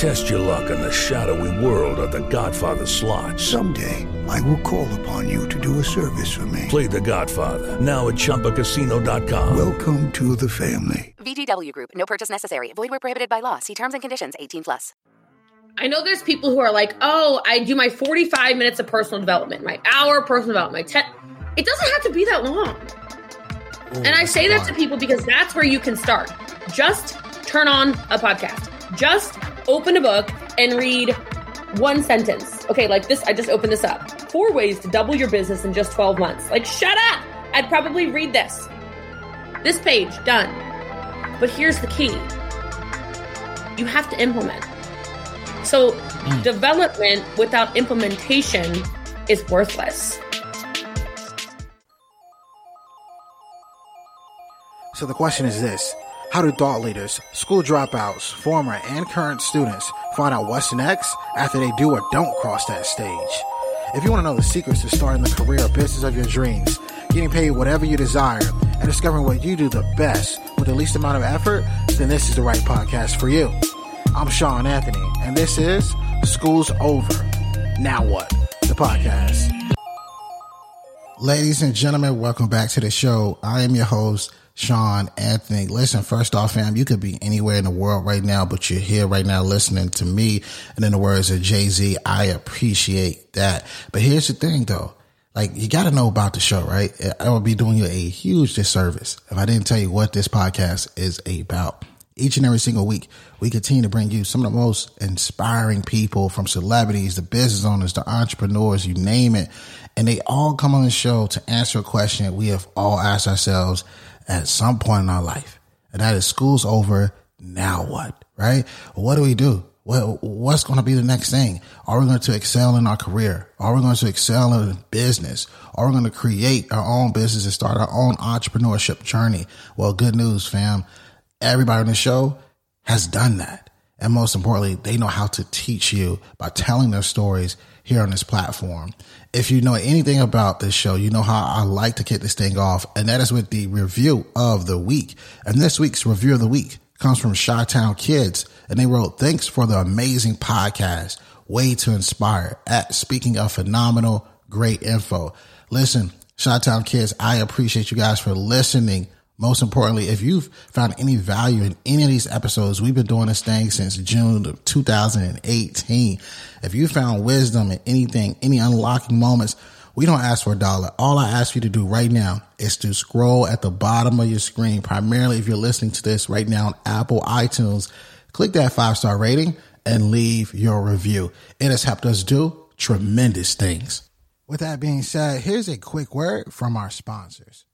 Test your luck in the shadowy world of The Godfather slot. Someday, I will call upon you to do a service for me. Play The Godfather now at ChumbaCasino.com. Welcome to the family. VGW Group. No purchase necessary. Void where prohibited by law. See terms and conditions. 18 plus. I know there's people who are like, oh, I do my 45 minutes of personal development, my hour personal development, my 10. It doesn't have to be that long. and I say that to people because that's where you can start. Just turn on a podcast. Just open a book and read one sentence. Okay, like this, I just opened this up. Four ways to double your business in just 12 months. Like, shut up! I'd probably read this. This page, done. But here's the key you have to implement. So, mm. development without implementation is worthless. So the question is this How do thought leaders, school dropouts, former and current students find out what's next after they do or don't cross that stage? If you want to know the secrets to starting the career or business of your dreams, getting paid whatever you desire, and discovering what you do the best with the least amount of effort, then this is the right podcast for you. I'm Sean Anthony, and this is School's Over. Now what? The podcast. Ladies and gentlemen, welcome back to the show. I am your host, Sean Anthony. Listen, first off, fam, you could be anywhere in the world right now, but you're here right now listening to me. And in the words of Jay Z, I appreciate that. But here's the thing though. Like, you got to know about the show, right? I would be doing you a huge disservice if I didn't tell you what this podcast is about. Each and every single week, we continue to bring you some of the most inspiring people from celebrities, the business owners, the entrepreneurs, you name it. And they all come on the show to answer a question we have all asked ourselves at some point in our life. And that is school's over. Now what? Right? What do we do? What, what's going to be the next thing? Are we going to excel in our career? Are we going to excel in business? Are we going to create our own business and start our own entrepreneurship journey? Well, good news, fam. Everybody on the show has done that. And most importantly, they know how to teach you by telling their stories here on this platform. If you know anything about this show, you know how I like to kick this thing off, and that is with the review of the week. And this week's review of the week comes from Chi-Town Kids, and they wrote, Thanks for the amazing podcast. Way to inspire. At speaking of phenomenal, great info. Listen, Chi-Town Kids, I appreciate you guys for listening. Most importantly, if you've found any value in any of these episodes, we've been doing this thing since June of 2018. If you found wisdom in anything, any unlocking moments, we don't ask for a dollar. All I ask you to do right now is to scroll at the bottom of your screen, primarily if you're listening to this right now on Apple iTunes, click that five star rating and leave your review. It has helped us do tremendous things. With that being said, here's a quick word from our sponsors.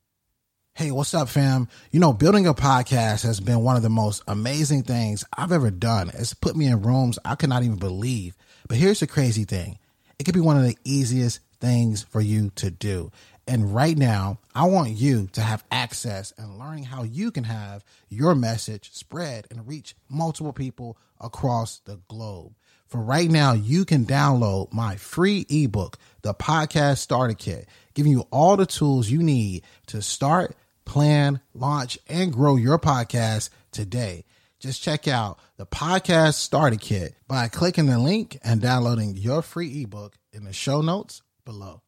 Hey, what's up, fam? You know, building a podcast has been one of the most amazing things I've ever done. It's put me in rooms I could not even believe. But here's the crazy thing it could be one of the easiest things for you to do. And right now, I want you to have access and learning how you can have your message spread and reach multiple people across the globe. For right now, you can download my free ebook, The Podcast Starter Kit, giving you all the tools you need to start plan, launch, and grow your podcast today. Just check out the podcast starter kit by clicking the link and downloading your free ebook in the show notes below.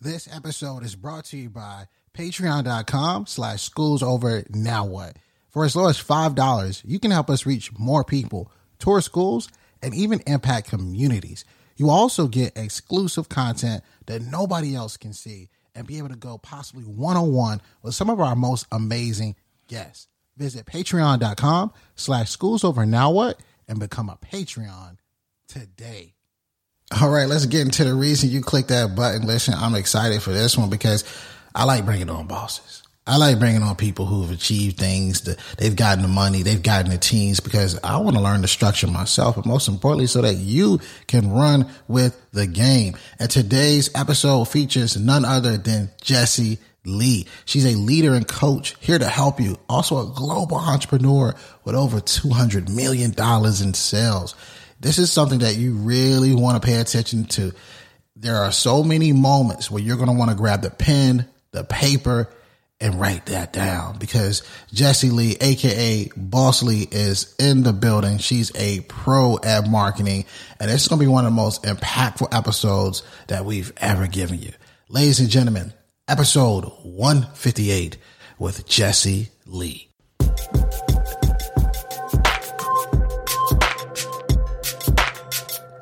This episode is brought to you by patreon.com slash schools over now what. For as low as $5, you can help us reach more people, tour schools, and even impact communities. You also get exclusive content that nobody else can see and be able to go possibly one on one with some of our most amazing guests. Visit patreon.com slash schools over now what and become a Patreon today. All right, let's get into the reason you click that button. Listen, I'm excited for this one because I like bringing on bosses. I like bringing on people who've achieved things that they've gotten the money, they've gotten the teams because I want to learn the structure myself, but most importantly, so that you can run with the game. And today's episode features none other than Jessie Lee. She's a leader and coach here to help you. Also a global entrepreneur with over $200 million in sales. This is something that you really want to pay attention to. There are so many moments where you're going to want to grab the pen, the paper, and write that down because Jessie Lee, aka Boss Lee, is in the building. She's a pro at marketing, and it's going to be one of the most impactful episodes that we've ever given you. Ladies and gentlemen, episode 158 with Jessie Lee.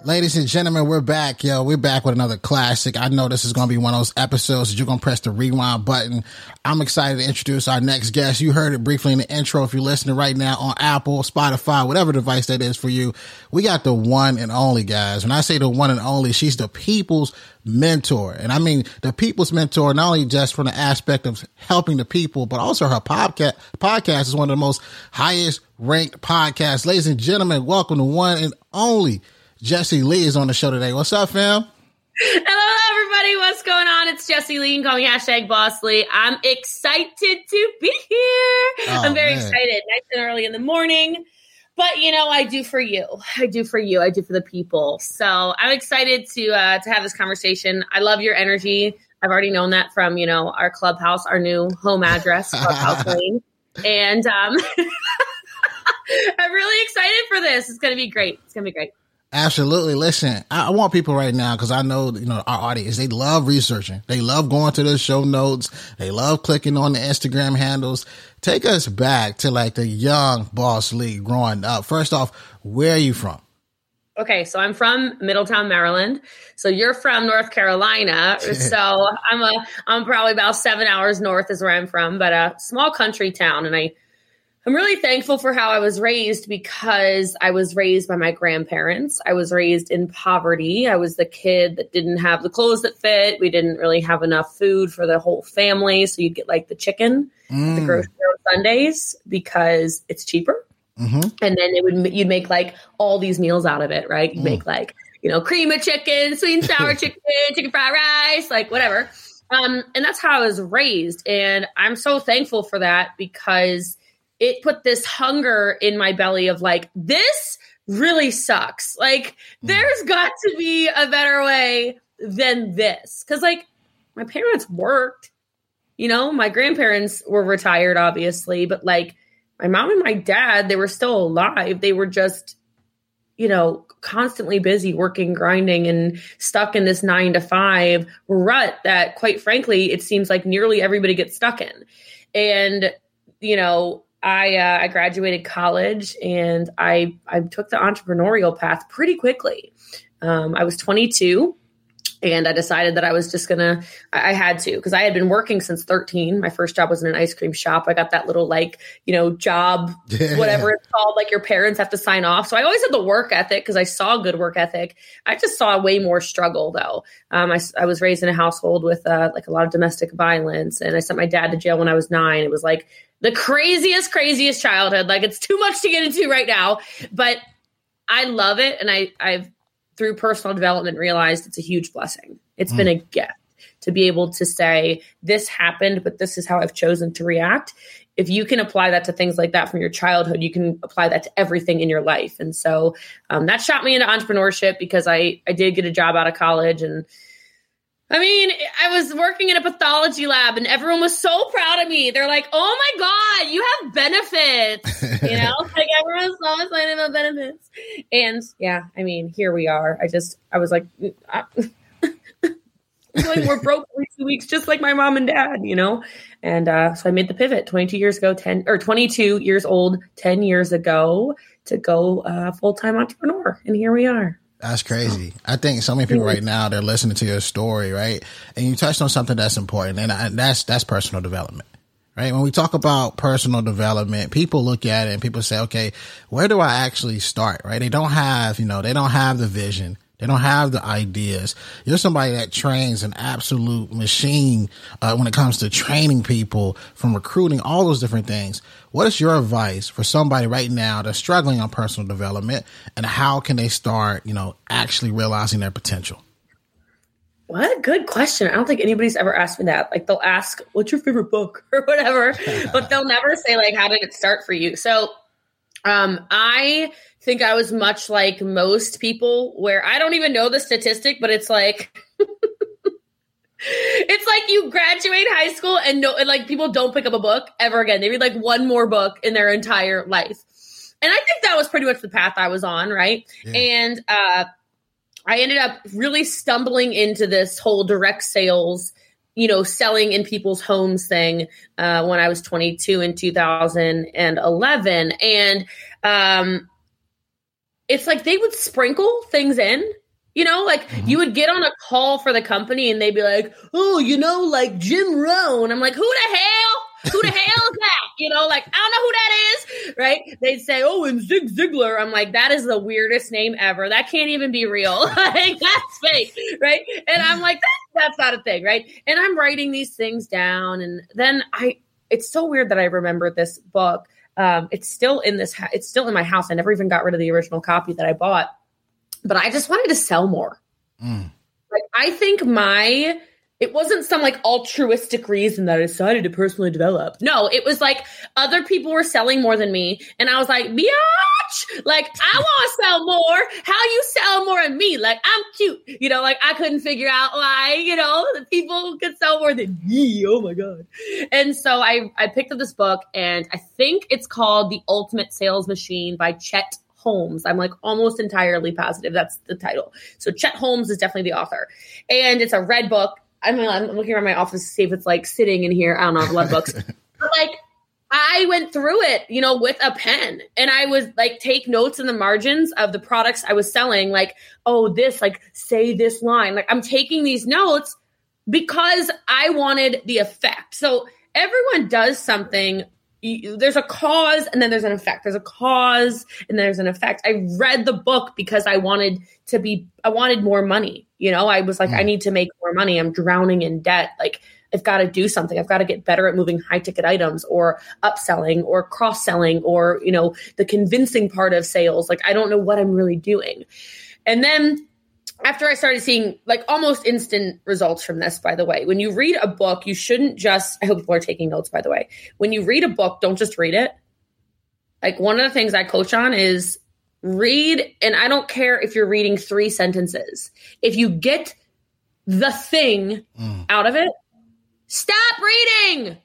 Ladies and gentlemen, we're back, yo. We're back with another classic. I know this is going to be one of those episodes that you're going to press the rewind button. I'm excited to introduce our next guest. You heard it briefly in the intro. If you're listening right now on Apple, Spotify, whatever device that is for you, we got the one and only guys. When I say the one and only, she's the people's mentor. And I mean the people's mentor, not only just from the aspect of helping the people, but also her podcast podcast is one of the most highest ranked podcasts. Ladies and gentlemen, welcome to one and only Jessie Lee is on the show today. What's up, fam? Hello, everybody. What's going on? It's Jessie Lee. You can call me hashtag Boss Lee. I'm excited to be here. Oh, I'm very man. excited. Nice and early in the morning. But you know, I do for you. I do for you. I do for the people. So I'm excited to uh, to have this conversation. I love your energy. I've already known that from you know our clubhouse, our new home address, Clubhouse Lane, and um, I'm really excited for this. It's gonna be great. It's gonna be great. Absolutely. Listen, I, I want people right now because I know you know our audience. They love researching. They love going to the show notes. They love clicking on the Instagram handles. Take us back to like the young Boss Lee growing up. First off, where are you from? Okay, so I'm from Middletown, Maryland. So you're from North Carolina. so I'm a I'm probably about seven hours north is where I'm from, but a small country town. And I I'm really thankful for how I was raised because I was raised by my grandparents. I was raised in poverty. I was the kid that didn't have the clothes that fit. We didn't really have enough food for the whole family. So you'd get like the chicken at the grocery on Sundays because it's cheaper Mm-hmm. and then it would you'd make like all these meals out of it, right? You would make like you know cream of chicken, sweet and sour chicken, chicken fried rice, like whatever. Um, and that's how I was raised, and I'm so thankful for that because it put this hunger in my belly of like this really sucks. Like hmm. there's got to be a better way than this. Because like my parents worked. You know my grandparents were retired obviously but like my mom and my dad they were still alive. They were just you know constantly busy working grinding and stuck in this 9 to 5 rut that quite frankly it seems like nearly everybody gets stuck in. And you know I uh, I graduated college and I I took the entrepreneurial path pretty quickly. Um, I was 22 and I decided that I was just gonna, I, I had to, because I had been working since 13. My first job was in an ice cream shop. I got that little, like, you know, job, Yeah. whatever it's called, like your parents have to sign off. So I always had the work ethic because I saw good work ethic. I just saw way more struggle, though. Um, I, I was raised in a household with uh, like a lot of domestic violence, and I sent my dad to jail when I was nine. It was like the craziest, craziest childhood. Like, it's too much to get into right now, but I love it. And I, I've, through personal development realized it's a huge blessing. It's been a gift to be able to say this happened, but this is how I've chosen to react. If you can apply that to things like that from your childhood, you can apply that to everything in your life. And so um, that shot me into entrepreneurship because I I did get a job out of college and. I mean, I was working in a pathology lab and everyone was so proud of me. They're like, oh my God, you have benefits. You know, like everyone's so excited about benefits. And yeah, I mean, here we are. I just, I was like, I, going more broke every two weeks, just like my mom and dad, you know? And uh, so I made the pivot 22 years ago, 10 or 22 years old, 10 years ago to go uh, full time entrepreneur. And here we are. That's crazy. I think so many people right now they're listening to your story, right? And you touched on something that's important, and that's that's personal development, right? When we talk about personal development, people look at it and people say, okay, where do I actually start, right? They don't have, you know, they don't have the vision. They don't have the ideas. You're somebody that trains an absolute machine uh, when it comes to training people from recruiting, all those different things. What is your advice for somebody right now that's struggling on personal development and how can they start, you know, actually realizing their potential? What a good question. I don't think anybody's ever asked me that. Like they'll ask, what's your favorite book or whatever, but they'll never say like, how did it start for you? So, um, I think I was much like most people where I don't even know the statistic, but it's like, it's like you graduate high school and no, and like people don't pick up a book ever again. They read like one more book in their entire life. And I think that was pretty much the path I was on, right? Yeah. And, uh, I ended up really stumbling into this whole direct sales, you know, selling in people's homes thing uh, when I was 22 in 2011. And um, it's like they would sprinkle things in. You know, like mm-hmm. you would get on a call for the company and they'd be like, oh, you know, like Jim Rohn. I'm like, who the hell? Who the hell is that? You know, like I don't know who that is, right? They'd say, "Oh, and Zig Ziglar." I'm like, that is the weirdest name ever. That can't even be real. like that's fake, right? And I'm like, that's that's not a thing, right? And I'm writing these things down, and then I. It's so weird that I remember this book. Um, it's still in this. Ha- it's still in my house. I never even got rid of the original copy that I bought, but I just wanted to sell more. Mm. Like I think my it wasn't some like altruistic reason that I decided to personally develop. No, it was like other people were selling more than me. And I was like, biatch, like I want to sell more. How you sell more than me? Like I'm cute. You know, like I couldn't figure out why, you know, people could sell more than me. Oh my God. And so I, I picked up this book and I think it's called The Ultimate Sales Machine by Chet Holmes. I'm like almost entirely positive that's the title. So Chet Holmes is definitely the author. And it's a red book I mean, I'm looking around my office to see if it's like sitting in here. I don't know, blood books. but like, I went through it, you know, with a pen and I was like, take notes in the margins of the products I was selling. Like, oh, this, like, say this line. Like, I'm taking these notes because I wanted the effect. So everyone does something there's a cause and then there's an effect. There's a cause and then there's an effect. I read the book because I wanted to be, I wanted more money. You know, I was like, mm. I need to make more money. I'm drowning in debt. Like, I've got to do something. I've got to get better at moving high ticket items or upselling or cross selling or, you know, the convincing part of sales. Like, I don't know what I'm really doing. And then after I started seeing like almost instant results from this, by the way, when you read a book, you shouldn't just, I hope people are taking notes, by the way. When you read a book, don't just read it. Like one of the things I coach on is read, and I don't care if you're reading three sentences. If you get the thing mm. out of it, stop reading.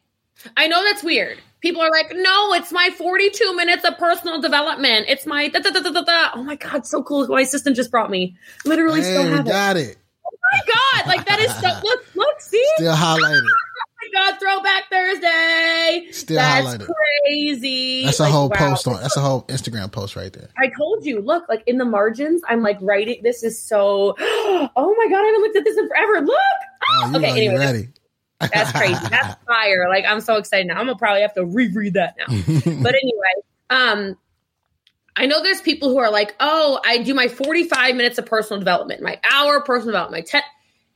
I know that's weird people are like, no, it's my 42 minutes of personal development. It's my da, da, da, da, da. Oh my God, so cool. My assistant just brought me. Literally hey, still have got it. it. Oh my God. Like that is so look, look, see? Still ah, highlighted. Oh my God, throwback Thursday. Still that's highlighted. crazy. That's a like, whole wow. post on that's a whole Instagram post right there. I told you, look, like in the margins, I'm like writing this is so oh my god, I haven't looked at this in forever. Look. Oh, ah, okay, anyway. Ready. That's crazy. That's fire. Like I'm so excited now. I'm gonna probably have to reread that now. but anyway, um, I know there's people who are like, oh, I do my 45 minutes of personal development, my hour personal development, my 10.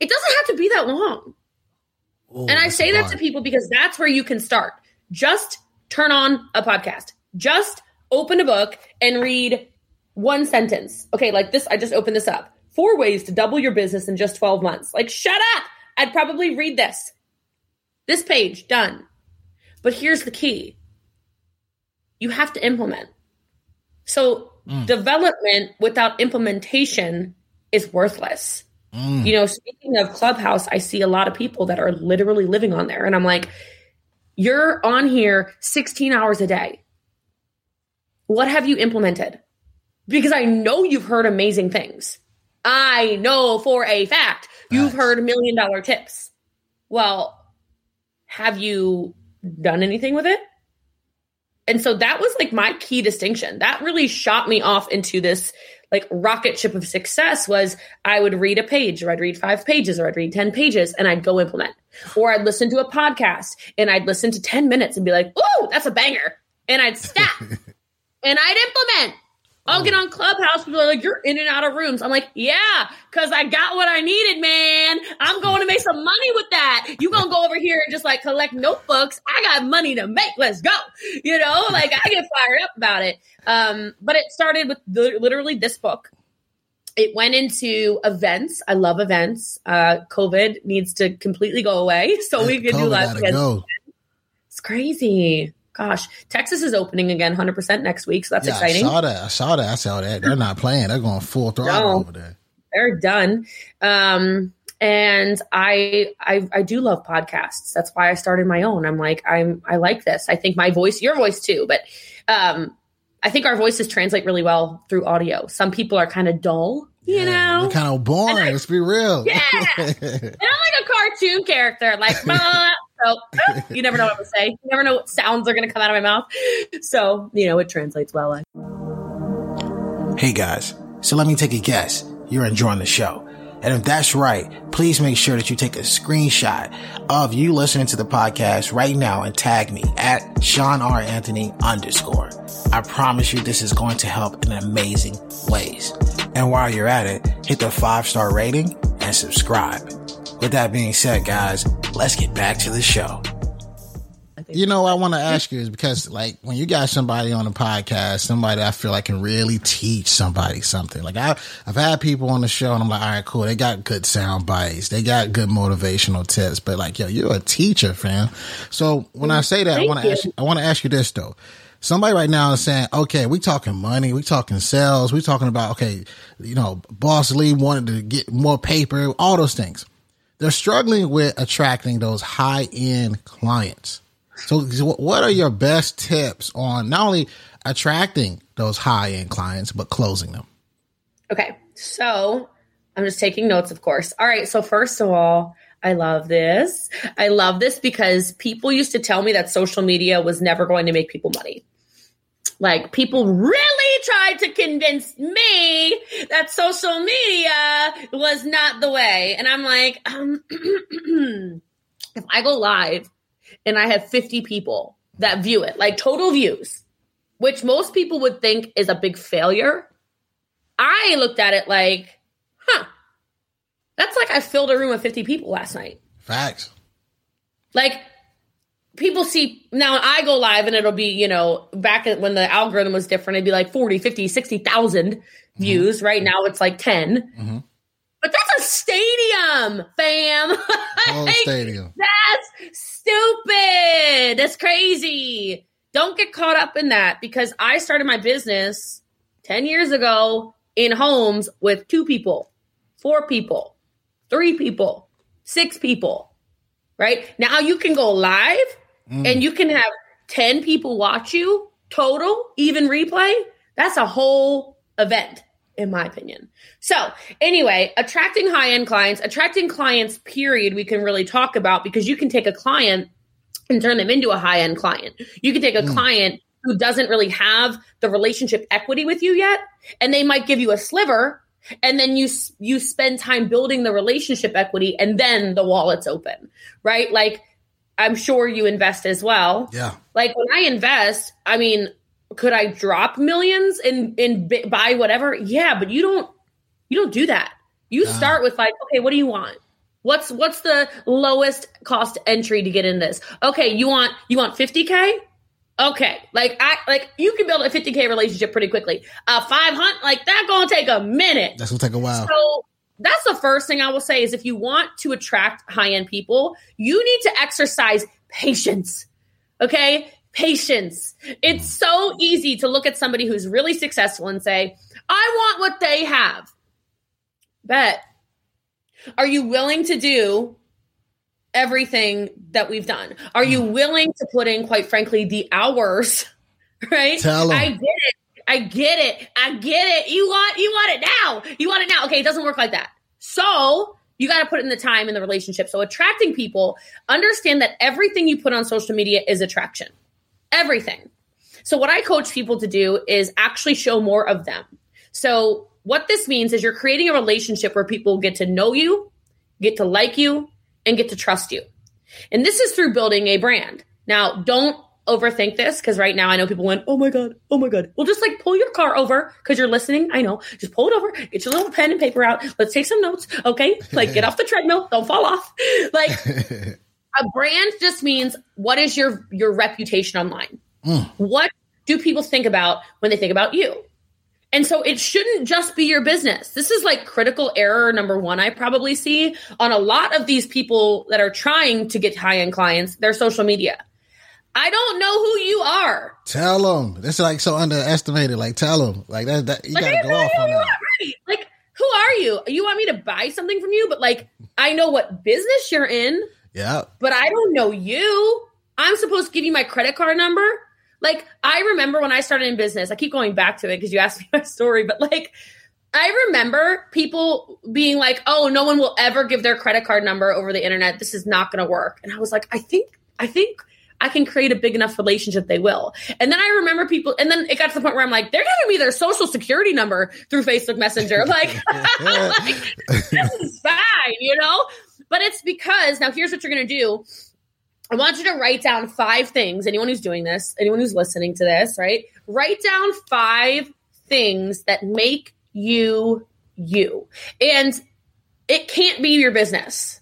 It doesn't have to be that long. Ooh, and I say that to people because that's where you can start. Just turn on a podcast. Just open a book and read one sentence. Okay, like this, I just opened this up. Four ways to double your business in just 12 months. Like, shut up. I'd probably read this. This page, done. But here's the key you have to implement. So, mm. development without implementation is worthless. Mm. You know, speaking of Clubhouse, I see a lot of people that are literally living on there. And I'm like, you're on here 16 hours a day. What have you implemented? Because I know you've heard amazing things. I know for a fact you've heard million dollar tips. Well, have you done anything with it? And so that was like my key distinction. That really shot me off into this like rocket ship of success was I would read a page or I'd read five pages or I'd read 10 pages and I'd go implement. Or I'd listen to a podcast and I'd listen to 10 minutes and be like, oh, that's a banger. And I'd stop and I'd implement. I'll get on Clubhouse. People are like, you're in and out of rooms. I'm like, yeah, because I got what I needed, man. I'm going to make some money with that. You going to go over here and just like collect notebooks. I got money to make. Let's go. You know, like I get fired up about it. Um, but it started with literally this book. It went into events. I love events. Uh, COVID needs to completely go away so we can do live events. Go. It's crazy gosh, Texas is opening again 100% next week. So that's yeah, exciting. I saw that. I saw that. I saw that. They're not playing. They're going full throttle no, over there. They're done. Um, and I, I, I do love podcasts. That's why I started my own. I'm like, I'm, I like this. I think my voice, your voice too, but, um, I think our voices translate really well through audio. Some people are kind of dull, you yeah, know, kind of boring. I, Let's be real. Yeah, and I'm like a cartoon character, like blah, so you never know what I'm going to say. You never know what sounds are going to come out of my mouth. So, you know, it translates well. Hey guys, so let me take a guess. You're enjoying the show. And if that's right, please make sure that you take a screenshot of you listening to the podcast right now and tag me at Sean R. Anthony underscore. I promise you this is going to help in amazing ways. And while you're at it, hit the five star rating and subscribe. With that being said, guys, let's get back to the show. You know, I want to ask you is because, like, when you got somebody on a podcast, somebody I feel like can really teach somebody something. Like, I, I've had people on the show, and I'm like, all right, cool. They got good sound bites, they got good motivational tips. But like, yo, you're a teacher, fam. So when I mm, say that, Thank I want to ask. You, I want to ask you this though. Somebody right now is saying, okay, we talking money, we talking sales, we talking about, okay, you know, Boss Lee wanted to get more paper, all those things they're struggling with attracting those high end clients. So, what are your best tips on not only attracting those high end clients, but closing them? Okay. So, I'm just taking notes, of course. All right. So, first of all, I love this. I love this because people used to tell me that social media was never going to make people money. Like people really tried to convince me that social media was not the way. And I'm like, um, if I go live and I have 50 people that view it, like total views, which most people would think is a big failure, I looked at it like, huh, that's like I filled a room of 50 people last night. Facts. Like people see now I go live and it'll be, you know, back when the algorithm was different, it'd be like 40, 50, 60,000 mm-hmm. views. Mm-hmm. Right now it's like 10. Mm-hmm. But that's a stadium, fam. like, stadium. That's stupid. That's crazy. Don't get caught up in that because I started my business 10 years ago in homes with two people, four people, three people, six people. Right now, you can go live mm. and you can have 10 people watch you total, even replay, that's a whole event, in my opinion. So, anyway, attracting high end clients, attracting clients, period, we can really talk about because you can take a client and turn them into a high end client. You can take a mm. client who doesn't really have the relationship equity with you yet, and they might give you a sliver and then you you spend time building the relationship equity and then the wallet's open right like I'm sure you invest as well. Yeah. Like when I invest, I mean, could I drop millions and and buy whatever? Yeah, but you don't you don't do that. You uh, start with like, okay, what do you want? What's what's the lowest cost entry to get in this? Okay, you want you want 50k? Okay, like I like you can build a 50k relationship pretty quickly. Uh 500 like that going to take a minute. That's going to take a while. So that's the first thing I will say is if you want to attract high end people, you need to exercise patience. Okay. Patience. It's so easy to look at somebody who's really successful and say, I want what they have. But Are you willing to do everything that we've done? Are you mm. willing to put in, quite frankly, the hours? Right? I get it. I get it. I get it. You want you want it now. You want it now. Okay, it doesn't work like that. So you got to put in the time in the relationship. So attracting people, understand that everything you put on social media is attraction. Everything. So what I coach people to do is actually show more of them. So what this means is you're creating a relationship where people get to know you, get to like you, and get to trust you. And this is through building a brand. Now, don't overthink this because right now I know people went, oh my God, oh my God. Well, just like pull your car over because you're listening. I know. Just pull it over, get your little pen and paper out. Let's take some notes. Okay. Like get off the treadmill. Don't fall off. Like a brand just means what is your your reputation online? Mm. What do people think about when they think about you? And so it shouldn't just be your business. This is like critical error number one, I probably see on a lot of these people that are trying to get high end clients, their social media. I don't know who you are. Tell them. That's like so underestimated. Like, tell them. Like, that, that you like, gotta go off on that. Right. Like, who are you? You want me to buy something from you? But like, I know what business you're in. Yeah. But I don't know you. I'm supposed to give you my credit card number. Like, I remember when I started in business, I keep going back to it because you asked me my story, but like, I remember people being like, oh, no one will ever give their credit card number over the internet. This is not going to work. And I was like, I think, I think I can create a big enough relationship they will. And then I remember people, and then it got to the point where I'm like, they're giving me their social security number through Facebook Messenger. Like, like this is fine, you know? But it's because now here's what you're going to do I want you to write down five things. Anyone who's doing this, anyone who's listening to this, right? Write down five things that make you you. And it can't be your business.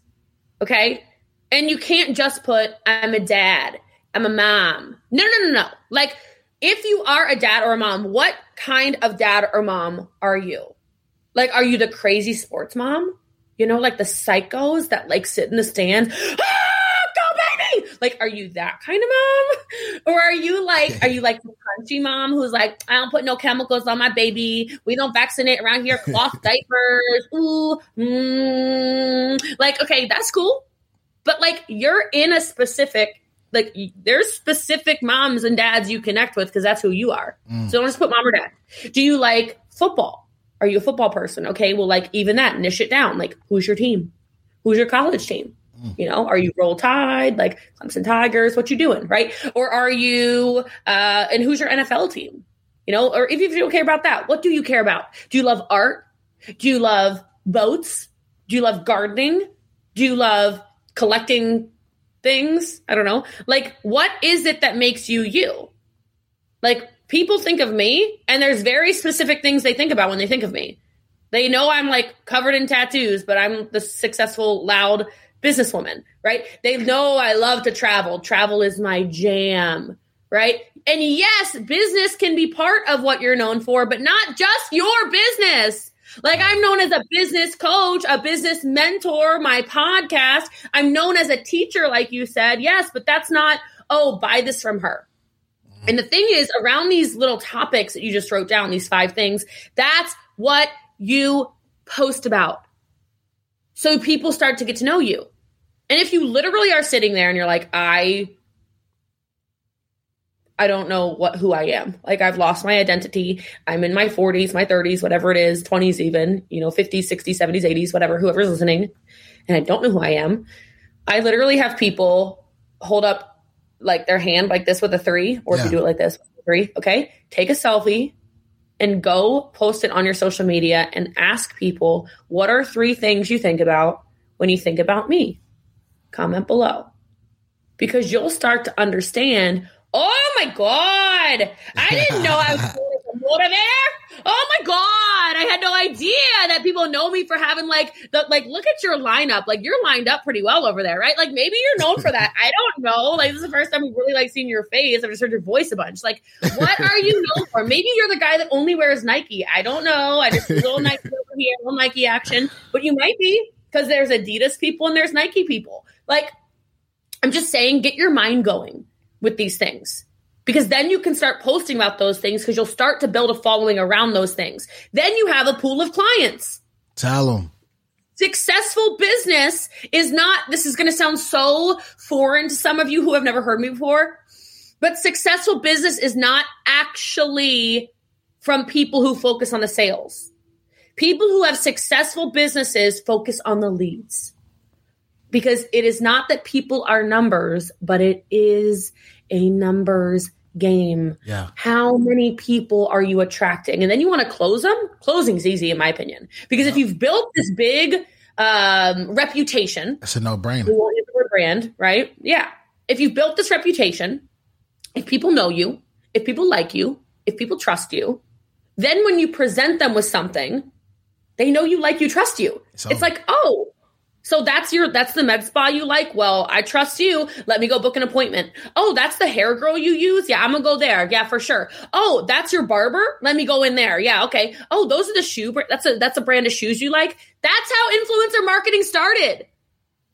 Okay? And you can't just put, I'm a dad, I'm a mom. No, no, no, no. Like, if you are a dad or a mom, what kind of dad or mom are you? Like, are you the crazy sports mom? You know, like the psychos that like sit in the stands. Ah! Go baby! Like, are you that kind of mom? Or are you like, are you like the country mom who's like, I don't put no chemicals on my baby. We don't vaccinate around here, cloth diapers. Ooh, mm. like, okay, that's cool. But like, you're in a specific, like, there's specific moms and dads you connect with because that's who you are. Mm. So don't just put mom or dad. Do you like football? Are you a football person? Okay, well, like, even that, niche it down. Like, who's your team? Who's your college team? You know, are you roll tide like Clemson Tigers? What you doing, right? Or are you? uh And who's your NFL team? You know, or if you don't care about that, what do you care about? Do you love art? Do you love boats? Do you love gardening? Do you love collecting things? I don't know. Like, what is it that makes you you? Like, people think of me, and there's very specific things they think about when they think of me. They know I'm like covered in tattoos, but I'm the successful, loud businesswoman, right? They know I love to travel. Travel is my jam, right? And yes, business can be part of what you're known for, but not just your business. Like I'm known as a business coach, a business mentor, my podcast. I'm known as a teacher, like you said. Yes, but that's not, oh, buy this from her. And the thing is, around these little topics that you just wrote down, these five things, that's what you post about so people start to get to know you. And if you literally are sitting there and you're like, I I don't know what who I am. Like I've lost my identity. I'm in my 40s, my 30s, whatever it is, 20s even, you know, 50s, 60s, 70s, 80s, whatever, whoever's listening, and I don't know who I am. I literally have people hold up like their hand like this with a 3 or yeah. if you do it like this, 3, okay? Take a selfie and go post it on your social media and ask people what are three things you think about when you think about me? Comment below. Because you'll start to understand, oh my God, I didn't know I was a motivator. Oh my god, I had no idea that people know me for having like the like look at your lineup. Like you're lined up pretty well over there, right? Like maybe you're known for that. I don't know. Like this is the first time we've really like seeing your face. I've just heard your voice a bunch. Like, what are you known for? Maybe you're the guy that only wears Nike. I don't know. I just little Nike over here, little Nike action. But you might be because there's Adidas people and there's Nike people. Like, I'm just saying, get your mind going with these things because then you can start posting about those things because you'll start to build a following around those things. Then you have a pool of clients. Tell them. Successful business is not, this is going to sound so foreign to some of you who have never heard me before, but successful business is not actually from people who focus on the sales. People who have successful businesses focus on the leads because it is not that people are numbers, but it is a numbers game. Yeah. How many people are you attracting? And then you want to close them? Closing's easy, in my opinion. Because if you've built this big um, reputation, It's a no brainer. we won't use the word brand, right? Yeah. If you've built this reputation, if people know you, if people like you, if people trust you, then when you present them with something, they know you like you, trust you. It's It's, like, oh, so that's your that's the med spa you like. Well, I trust you. Let me go book an appointment. Oh, that's the hair girl you use. Yeah, I'm gonna go there. Yeah, for sure. Oh, that's your barber. Let me go in there. Yeah, okay. Oh, those are the shoe. That's a that's a brand of shoes you like. That's how influencer marketing started.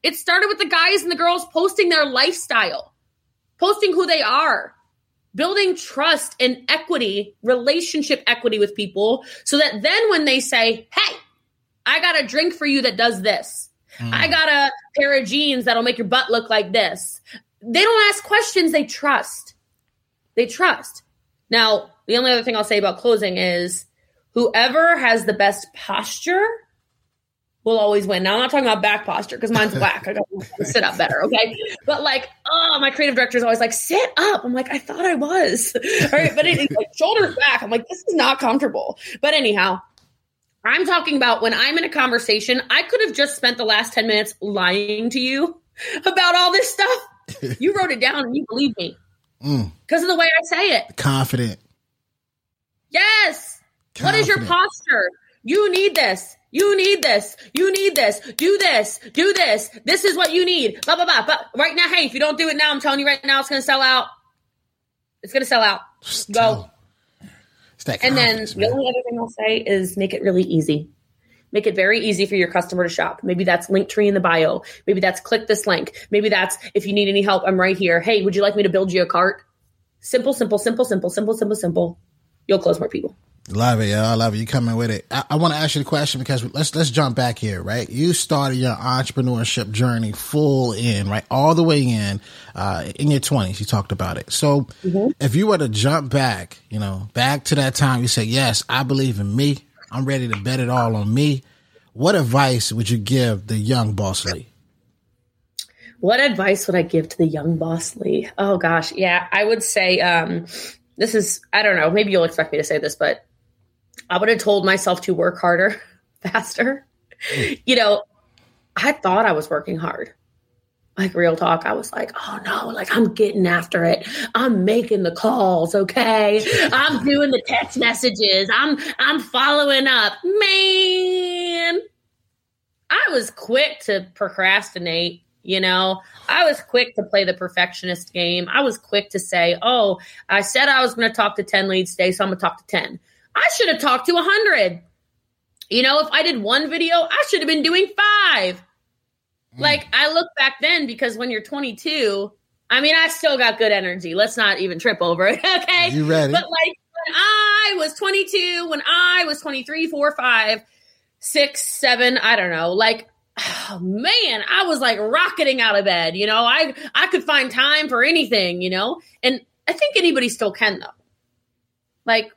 It started with the guys and the girls posting their lifestyle, posting who they are, building trust and equity, relationship equity with people, so that then when they say, "Hey, I got a drink for you that does this," I mm. got a pair of jeans that'll make your butt look like this. They don't ask questions, they trust. They trust. Now, the only other thing I'll say about closing is whoever has the best posture will always win. Now, I'm not talking about back posture because mine's whack. I got to sit up better, okay? But like, oh, my creative director is always like, sit up. I'm like, I thought I was. All right, but it's like shoulders back. I'm like, this is not comfortable. But anyhow, I'm talking about when I'm in a conversation, I could have just spent the last 10 minutes lying to you about all this stuff. You wrote it down and you believe me Mm, because of the way I say it. confident. Yes. What is your posture? You need this. You need this. You need this. Do this. Do this. This is what you need. Blah blah blah. But right now, hey, if you don't do it now, I'm telling you right now, it's gonna sell out. It's gonna sell out. Just Go. tell 'em. It's that And then the only other thing I'll say is make it really easy. Make it very easy for your customer to shop. Maybe that's link tree in the bio. Maybe that's click this link. Maybe that's if you need any help, I'm right here. Hey, would you like me to build you a cart? Simple, simple, simple, simple, simple, simple, simple. You'll close more people. Love it, yo. I love it. You coming with it. I, I want to ask you the question because let's let's jump back here, right? You started your entrepreneurship journey full in, right, all the way in, uh, in your twenties. You talked about it. So, if you were to jump back, you know, back to that time, you say, "Yes, I believe in me. I'm ready to bet it all on me." What advice would you give the young boss Lee? What advice would I give to the young boss Lee? Oh gosh, yeah, I would say um, this is I don't know. Maybe you'll expect me to say this, but I would have told myself to work harder, faster. You know, I thought I was working hard. Like real talk, I was like, oh no, like I'm getting after it. I'm making the calls, okay? I'm doing the text messages. I'm I'm following up. Man, I was quick to procrastinate, you know. I was quick to play the perfectionist game. I was quick to say, "Oh, I said I was going to talk to 10 leads today, so I'm going to talk to 10." I should have talked to a 100. You know, if I did one video, I should have been doing 5. Mm. Like I look back then because when you're 22, I mean, I still got good energy. Let's not even trip over it, okay? You ready? But like when I was 22, when I was 23, 4, 5, 6, 7, I don't know, like oh, man, I was like rocketing out of bed, you know. I I could find time for anything, you know. And I think anybody still can though. Like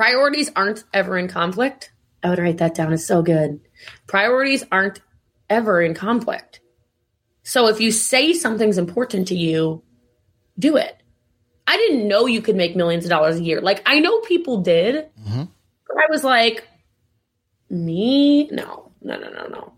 priorities aren't ever in conflict. I would write that down. It's so good. Priorities aren't ever in conflict. So if you say something's important to you, do it. I didn't know you could make millions of dollars a year. Like I know people did, Mhm. but I was like, me? No, no, no, no, no.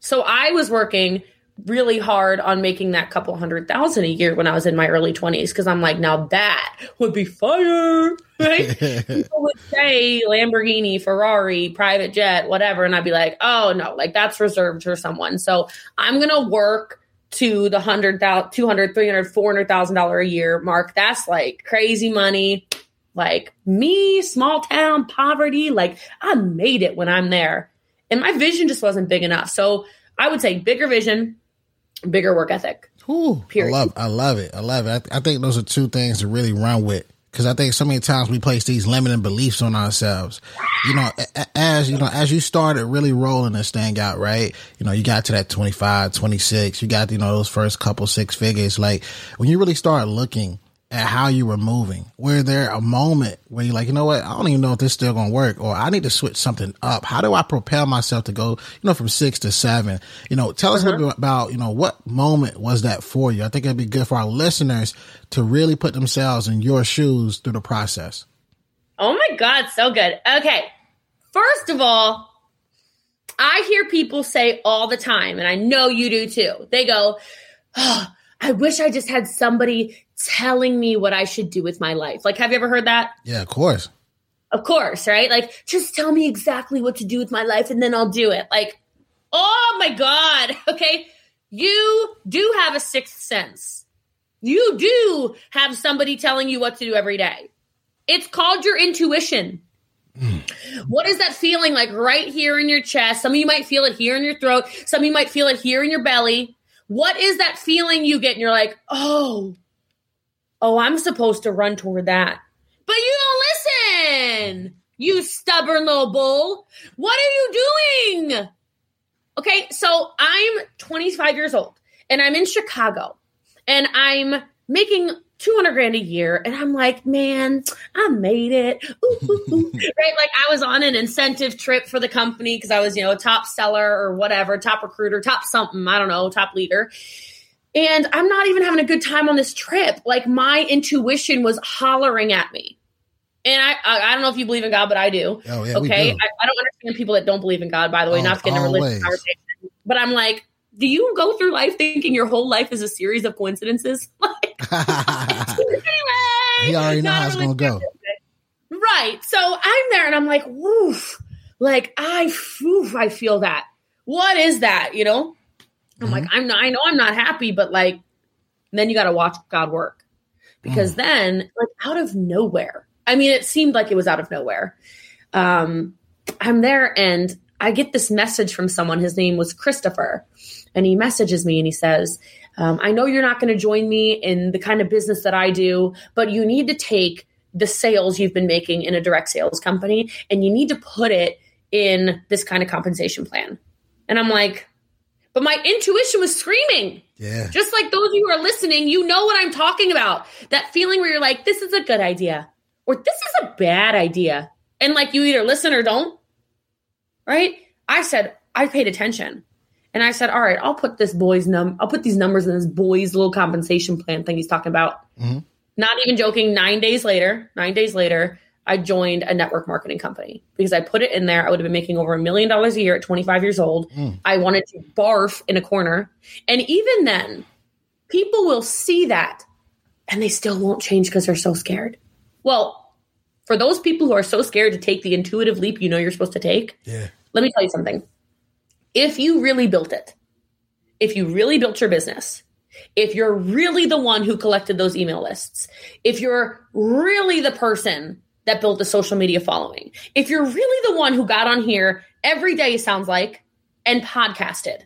So I was working really hard on making that couple hundred thousand a year when I was in my early 20s because I'm like, now that would be fire, right? People would say Lamborghini, Ferrari, private jet, whatever. And I'd be like, oh no, like that's reserved for someone. So I'm going to work to the hundred thousand, two hundred, three hundred, four hundred thousand dollar a year mark. That's like crazy money. Like me, small town poverty. Like I made it when I'm there. And my vision just wasn't big enough. So I would say bigger vision, bigger work ethic. Ooh, I love, I love it. I love it. I, I think those are two things to really run with. Cause I think so many times we place these limiting beliefs on ourselves. You know, as, you know, as you started really rolling this thing out, right? You know, you got to that 25, 26, you got, you know, those first couple six figures. Like when you really start looking at how you were moving? Were there a moment where you're like, you know what, I don't even know if this is still going to work, or I need to switch something up? How do I propel myself to go, you know, from six to seven? You know, tell us uh-huh. a little bit about, you know, what moment was that for you? I think it'd be good for our listeners to really put themselves in your shoes through the process. Oh my God, so good. Okay. First of all, I hear people say all the time, and I know you do too. They go, oh, I wish I just had somebody telling me what I should do with my life. Like, have you ever heard that? Yeah, of course. Of course, right? Like, just tell me exactly what to do with my life and then I'll do it. Like, oh my God. Okay. You do have a sixth sense. You do have somebody telling you what to do every day. It's called your intuition. Mm. What is that feeling like right here in your chest? Some of you might feel it here in your throat. Some of you might feel it here in your belly. What is that feeling you get? And you're like, oh, oh, I'm supposed to run toward that. But you don't listen, you stubborn little bull. What are you doing? Okay, so I'm 25 years old and I'm in Chicago and I'm making 200 grand a year. And I'm like, man, I made it. Ooh, ooh, ooh. right. Like I was on an incentive trip for the company because I was, you know, a top seller or whatever, top recruiter, top something, I don't know, top leader. And I'm not even having a good time on this trip. Like my intuition was hollering at me. And I, I, I don't know if you believe in God, but I do. Oh, yeah, okay. Do. I, I, don't understand people that don't believe in God, by the way, all, not to get in a religious conversation. But I'm like, do you go through life thinking your whole life is a series of coincidences? anyway, he already knows how it's gonna go. Right. So I'm there and I'm like, woof. Like I woof, I feel that. What is that? You know? I'm mm-hmm. like, I'm not, I know I'm not happy, but like then you gotta watch God work. Because mm. then, like out of nowhere, I mean, it seemed like it was out of nowhere. Um, I'm there and I get this message from someone. His name was Christopher and he messages me and he says, um, I know you're not going to join me in the kind of business that I do, but you need to take the sales you've been making in a direct sales company and you need to put it in this kind of compensation plan. And I'm like, but my intuition was screaming. Yeah. Just like those of you who are listening, you know what I'm talking about. That feeling where you're like, this is a good idea or this is a bad idea. And like you either listen or don't. Right? I said, I paid attention. And I said, all right, I'll put this boy's num I'll put these numbers in this boy's little compensation plan thing he's talking about. Mm-hmm. Not even joking, nine days later, nine days later, I joined a network marketing company because I put it in there. I would have been making over a million dollars a year at 25 years old. Mm. I wanted to barf in a corner. And even then, people will see that and they still won't change because they're so scared. Well, for those people who are so scared to take the intuitive leap you know you're supposed to take, yeah. let me tell you something if you really built it, if you really built your business, if you're really the one who collected those email lists, if you're really the person that built the social media following, if you're really the one who got on here every day, sounds like, and podcasted,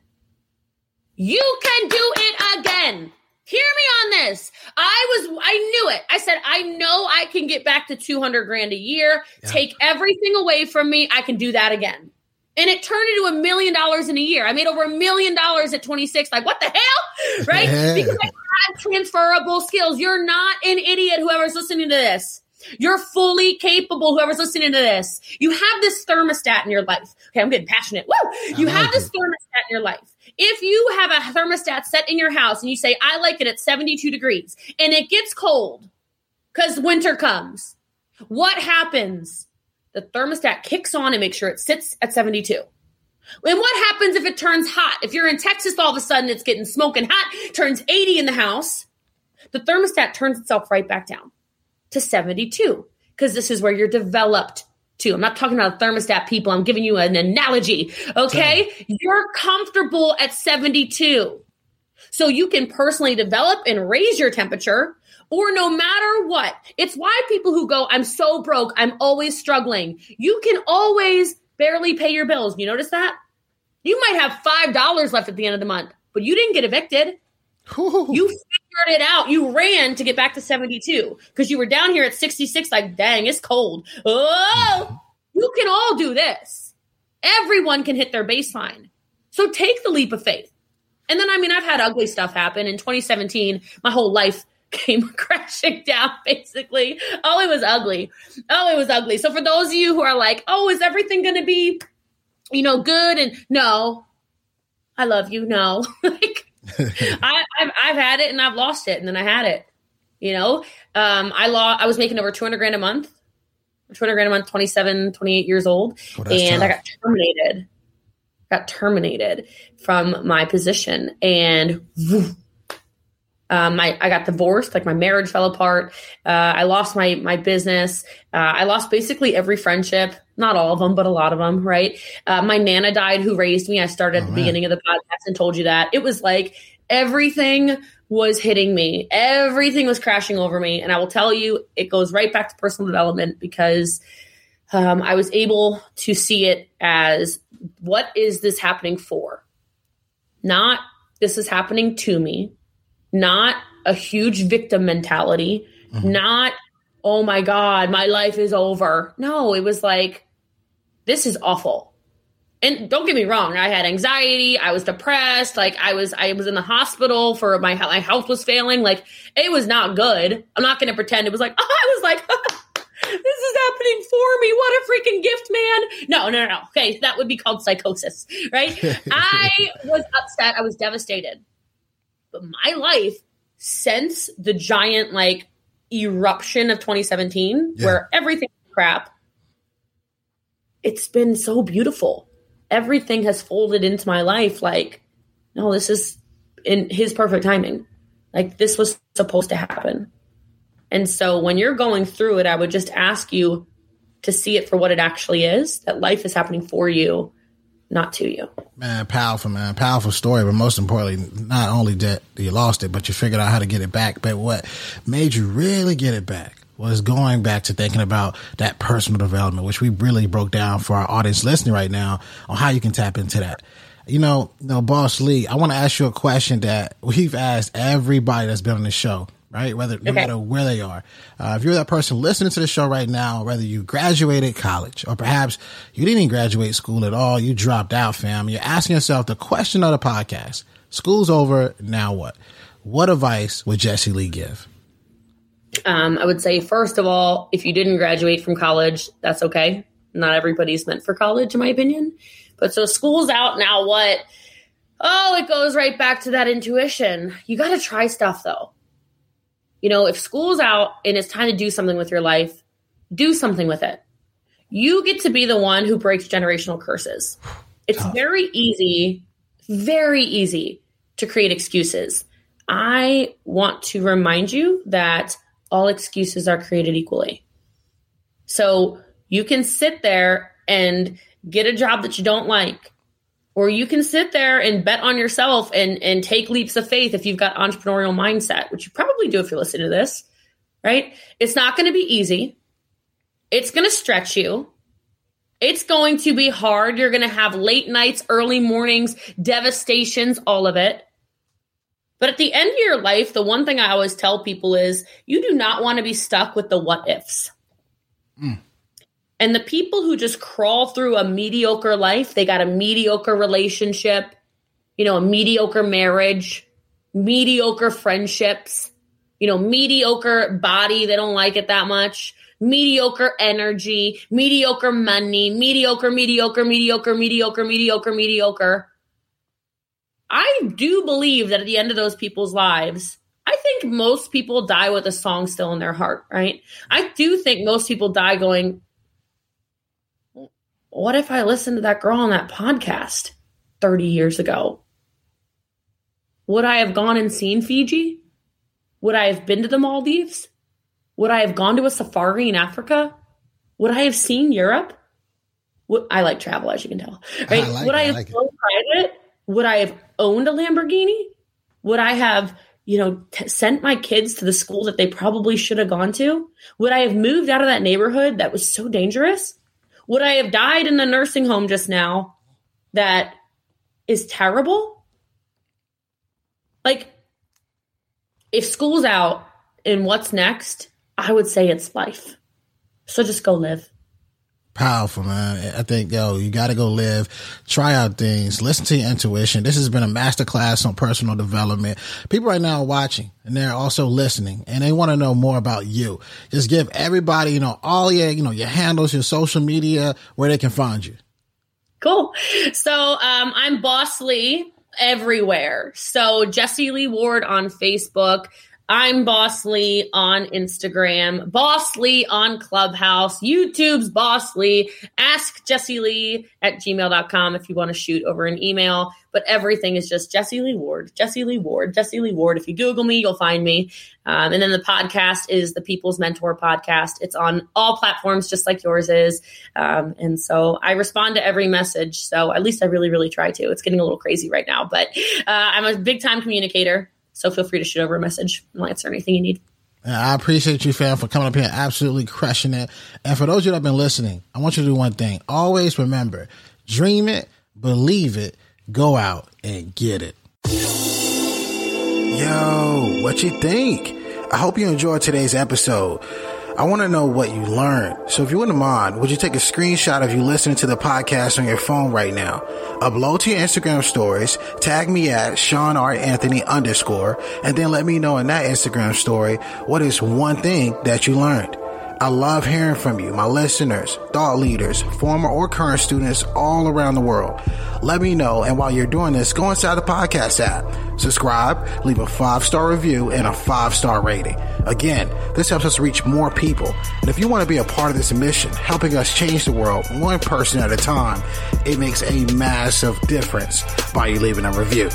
you can do it again. Hear me on this. I was, I knew it. I said, I know I can get back to 200 grand a year. Yeah. Take everything away from me. I can do that again and it turned into a million dollars in a year. I made over a million dollars at 26. Like, what the hell? Right? Yeah. Because I had transferable skills. You're not an idiot, whoever's listening to this. You're fully capable, whoever's listening to this. You have this thermostat in your life. Okay, I'm getting passionate. Woo! You like have this it. thermostat in your life. If you have a thermostat set in your house and you say, I like it at 72 degrees and it gets cold because winter comes, what happens? the thermostat kicks on and makes sure it sits at 72. And what happens if it turns hot? If you're in Texas, all of a sudden it's getting smoking hot, turns 80 in the house, the thermostat turns itself right back down to 72 because this is where you're developed to. I'm not talking about thermostat people. I'm giving you an analogy. Okay. You're comfortable at 72. So you can personally develop and raise your temperature or no matter what. It's why people who go, I'm so broke, I'm always struggling. You can always barely pay your bills. You notice that? You might have $5 left at the end of the month, but you didn't get evicted. Ooh. You figured it out. You ran to get back to 72 because you were down here at 66, like, dang, it's cold. Oh, you can all do this. Everyone can hit their baseline. So take the leap of faith. And then, I mean, I've had ugly stuff happen. In 2017, my whole life came crashing down basically. Oh, it was ugly. Oh, it was ugly. So for those of you who are like, "Oh, is everything going to be you know good?" and no. I love you. No. like I have I've had it and I've lost it and then I had it. You know, um, I lost, I was making over 200 grand a month, 200 grand a month, 27, 28 years old. Oh, and that's I got terminated, got terminated from my position. And woof, um, I, I got divorced, like my marriage fell apart. Uh, I lost my, my business. Uh, I lost basically every friendship, not all of them, but a lot of them. Right. Uh, my Nana died who raised me. I started at Oh, the man. beginning of the podcast and told you that it was like everything was hitting me. Everything was crashing over me. And I will tell you, it goes right back to personal development because um, I was able to see it as what is this happening for? Not this is happening to me, not a huge victim mentality, mm-hmm. not, oh my God, my life is over. No, it was like, this is awful. And don't get me wrong, I had anxiety, I was depressed, like I was I was in the hospital for my my health was failing, like it was not good. I'm not going to pretend it was like I was like this is happening for me. What a freaking gift, man. No, no, no. Okay, that would be called psychosis, right? I was upset, I was devastated. But my life since the giant like eruption of 2017 Yeah. where everything crap it's been so beautiful. Everything has folded into my life like, no, this is in his perfect timing. Like this was supposed to happen. And so when you're going through it, I would just ask you to see it for what it actually is, that life is happening for you, not to you. Man, powerful, man. Powerful story. But most importantly, not only that you lost it, but you figured out how to get it back. But what made you really get it back was going back to thinking about that personal development, which we really broke down for our audience listening right now on how you can tap into that. You know, you know, Boss Lee, I want to ask you a question that we've asked everybody that's been on the show, right? Whether no Okay. matter where they are. Uh, if you're that person listening to the show right now, whether you graduated college or perhaps you didn't even graduate school at all, you dropped out, fam. You're asking yourself the question of the podcast: School's over, now what? What advice would Jessie Lee give? Um, I would say, first of all, if you didn't graduate from college, that's okay. Not everybody's meant for college, in my opinion. But so school's out now, what? Oh, it goes right back to that intuition. You got to try stuff though. You know, if school's out and it's time to do something with your life, do something with it. You get to be the one who breaks generational curses. It's very easy, very easy to create excuses. I want to remind you that all excuses are created equally. So you can sit there and get a job that you don't like, or you can sit there and bet on yourself and, and take leaps of faith if you've got entrepreneurial mindset, which you probably do if you're listening to this, right? It's not going to be easy. It's going to stretch you. It's going to be hard. You're going to have late nights, early mornings, devastations, all of it. But at the end of your life, the one thing I always tell people is you do not want to be stuck with the what ifs. Mm. And the people who just crawl through a mediocre life, they got a mediocre relationship, you know, a mediocre marriage, mediocre friendships, you know, mediocre body, they don't like it that much, mediocre energy, mediocre money, mediocre, mediocre, mediocre, mediocre, mediocre, mediocre. I do believe that at the end of those people's lives, I think most people die with a song still in their heart, right? I do think most people die going, What if I listened to that girl on that podcast 30 years ago? Would I have gone and seen Fiji? Would I have been to the Maldives? Would I have gone to a safari in Africa? Would I have seen Europe? Would, I like travel, as you can tell. Right? I like Would it, I I have like it. flown private? Would I have owned a Lamborghini? Would I have, you know, t- sent my kids to the school that they probably should have gone to? Would I have moved out of that neighborhood that was so dangerous? Would I have died in the nursing home just now that is terrible? Like, if school's out and what's next, I would say it's life. So just go live. Powerful, man. I think, yo, you got to go live, try out things, listen to your intuition. This has been a masterclass on personal development. People right now are watching and they're also listening and they want to know more about you. Just give everybody, you know, all your, you know, your handles, your social media, where they can find you. Cool. So, um, I'm Boss Lee everywhere. So Jessie Lee Ward on Facebook, I'm Boss Lee on Instagram, Boss Lee on Clubhouse, YouTube's Boss Lee. Ask Jessie Lee at gmail.com if you want to shoot over an email. But everything is just Jessie Lee Ward, Jessie Lee Ward, Jessie Lee Ward. If you Google me, you'll find me. Um, and then the podcast is the People's Mentor podcast. It's on all platforms, just like yours is. Um, and so I respond to every message. So at least I really, really try to. It's getting a little crazy right now, but uh, I'm a big time communicator. So feel free to shoot over a message and I'll answer anything you need. I appreciate you, fam, for coming up here absolutely crushing it. And for those of you that have been listening, I want you to do one thing. Always remember, dream it, believe it, go out and get it. Yo, what you think? I hope you enjoyed today's episode. I want to know what you learned. So if you wouldn't mind, would you take a screenshot of you listening to the podcast on your phone right now? Upload to your Instagram stories, tag me at Sean R. Anthony underscore, and then let me know in that Instagram story what is one thing that you learned. I love hearing from you, my listeners, thought leaders, former or current students all around the world. Let me know. And while you're doing this, go inside the podcast app, subscribe, leave a five star review and a five star rating. Again, this helps us reach more people. And if you want to be a part of this mission, helping us change the world one person at a time, it makes a massive difference by you leaving a review.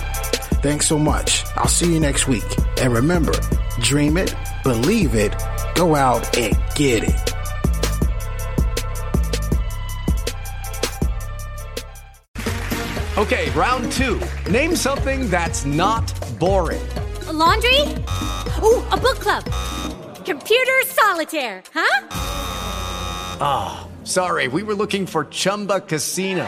Thanks so much. I'll see you next week. And remember, dream it, believe it, go out and get it. Okay, round two. Name something that's not boring. A laundry? Ooh, a book club. Computer solitaire, huh? Ah, oh, sorry, we were looking for Chumba Casino.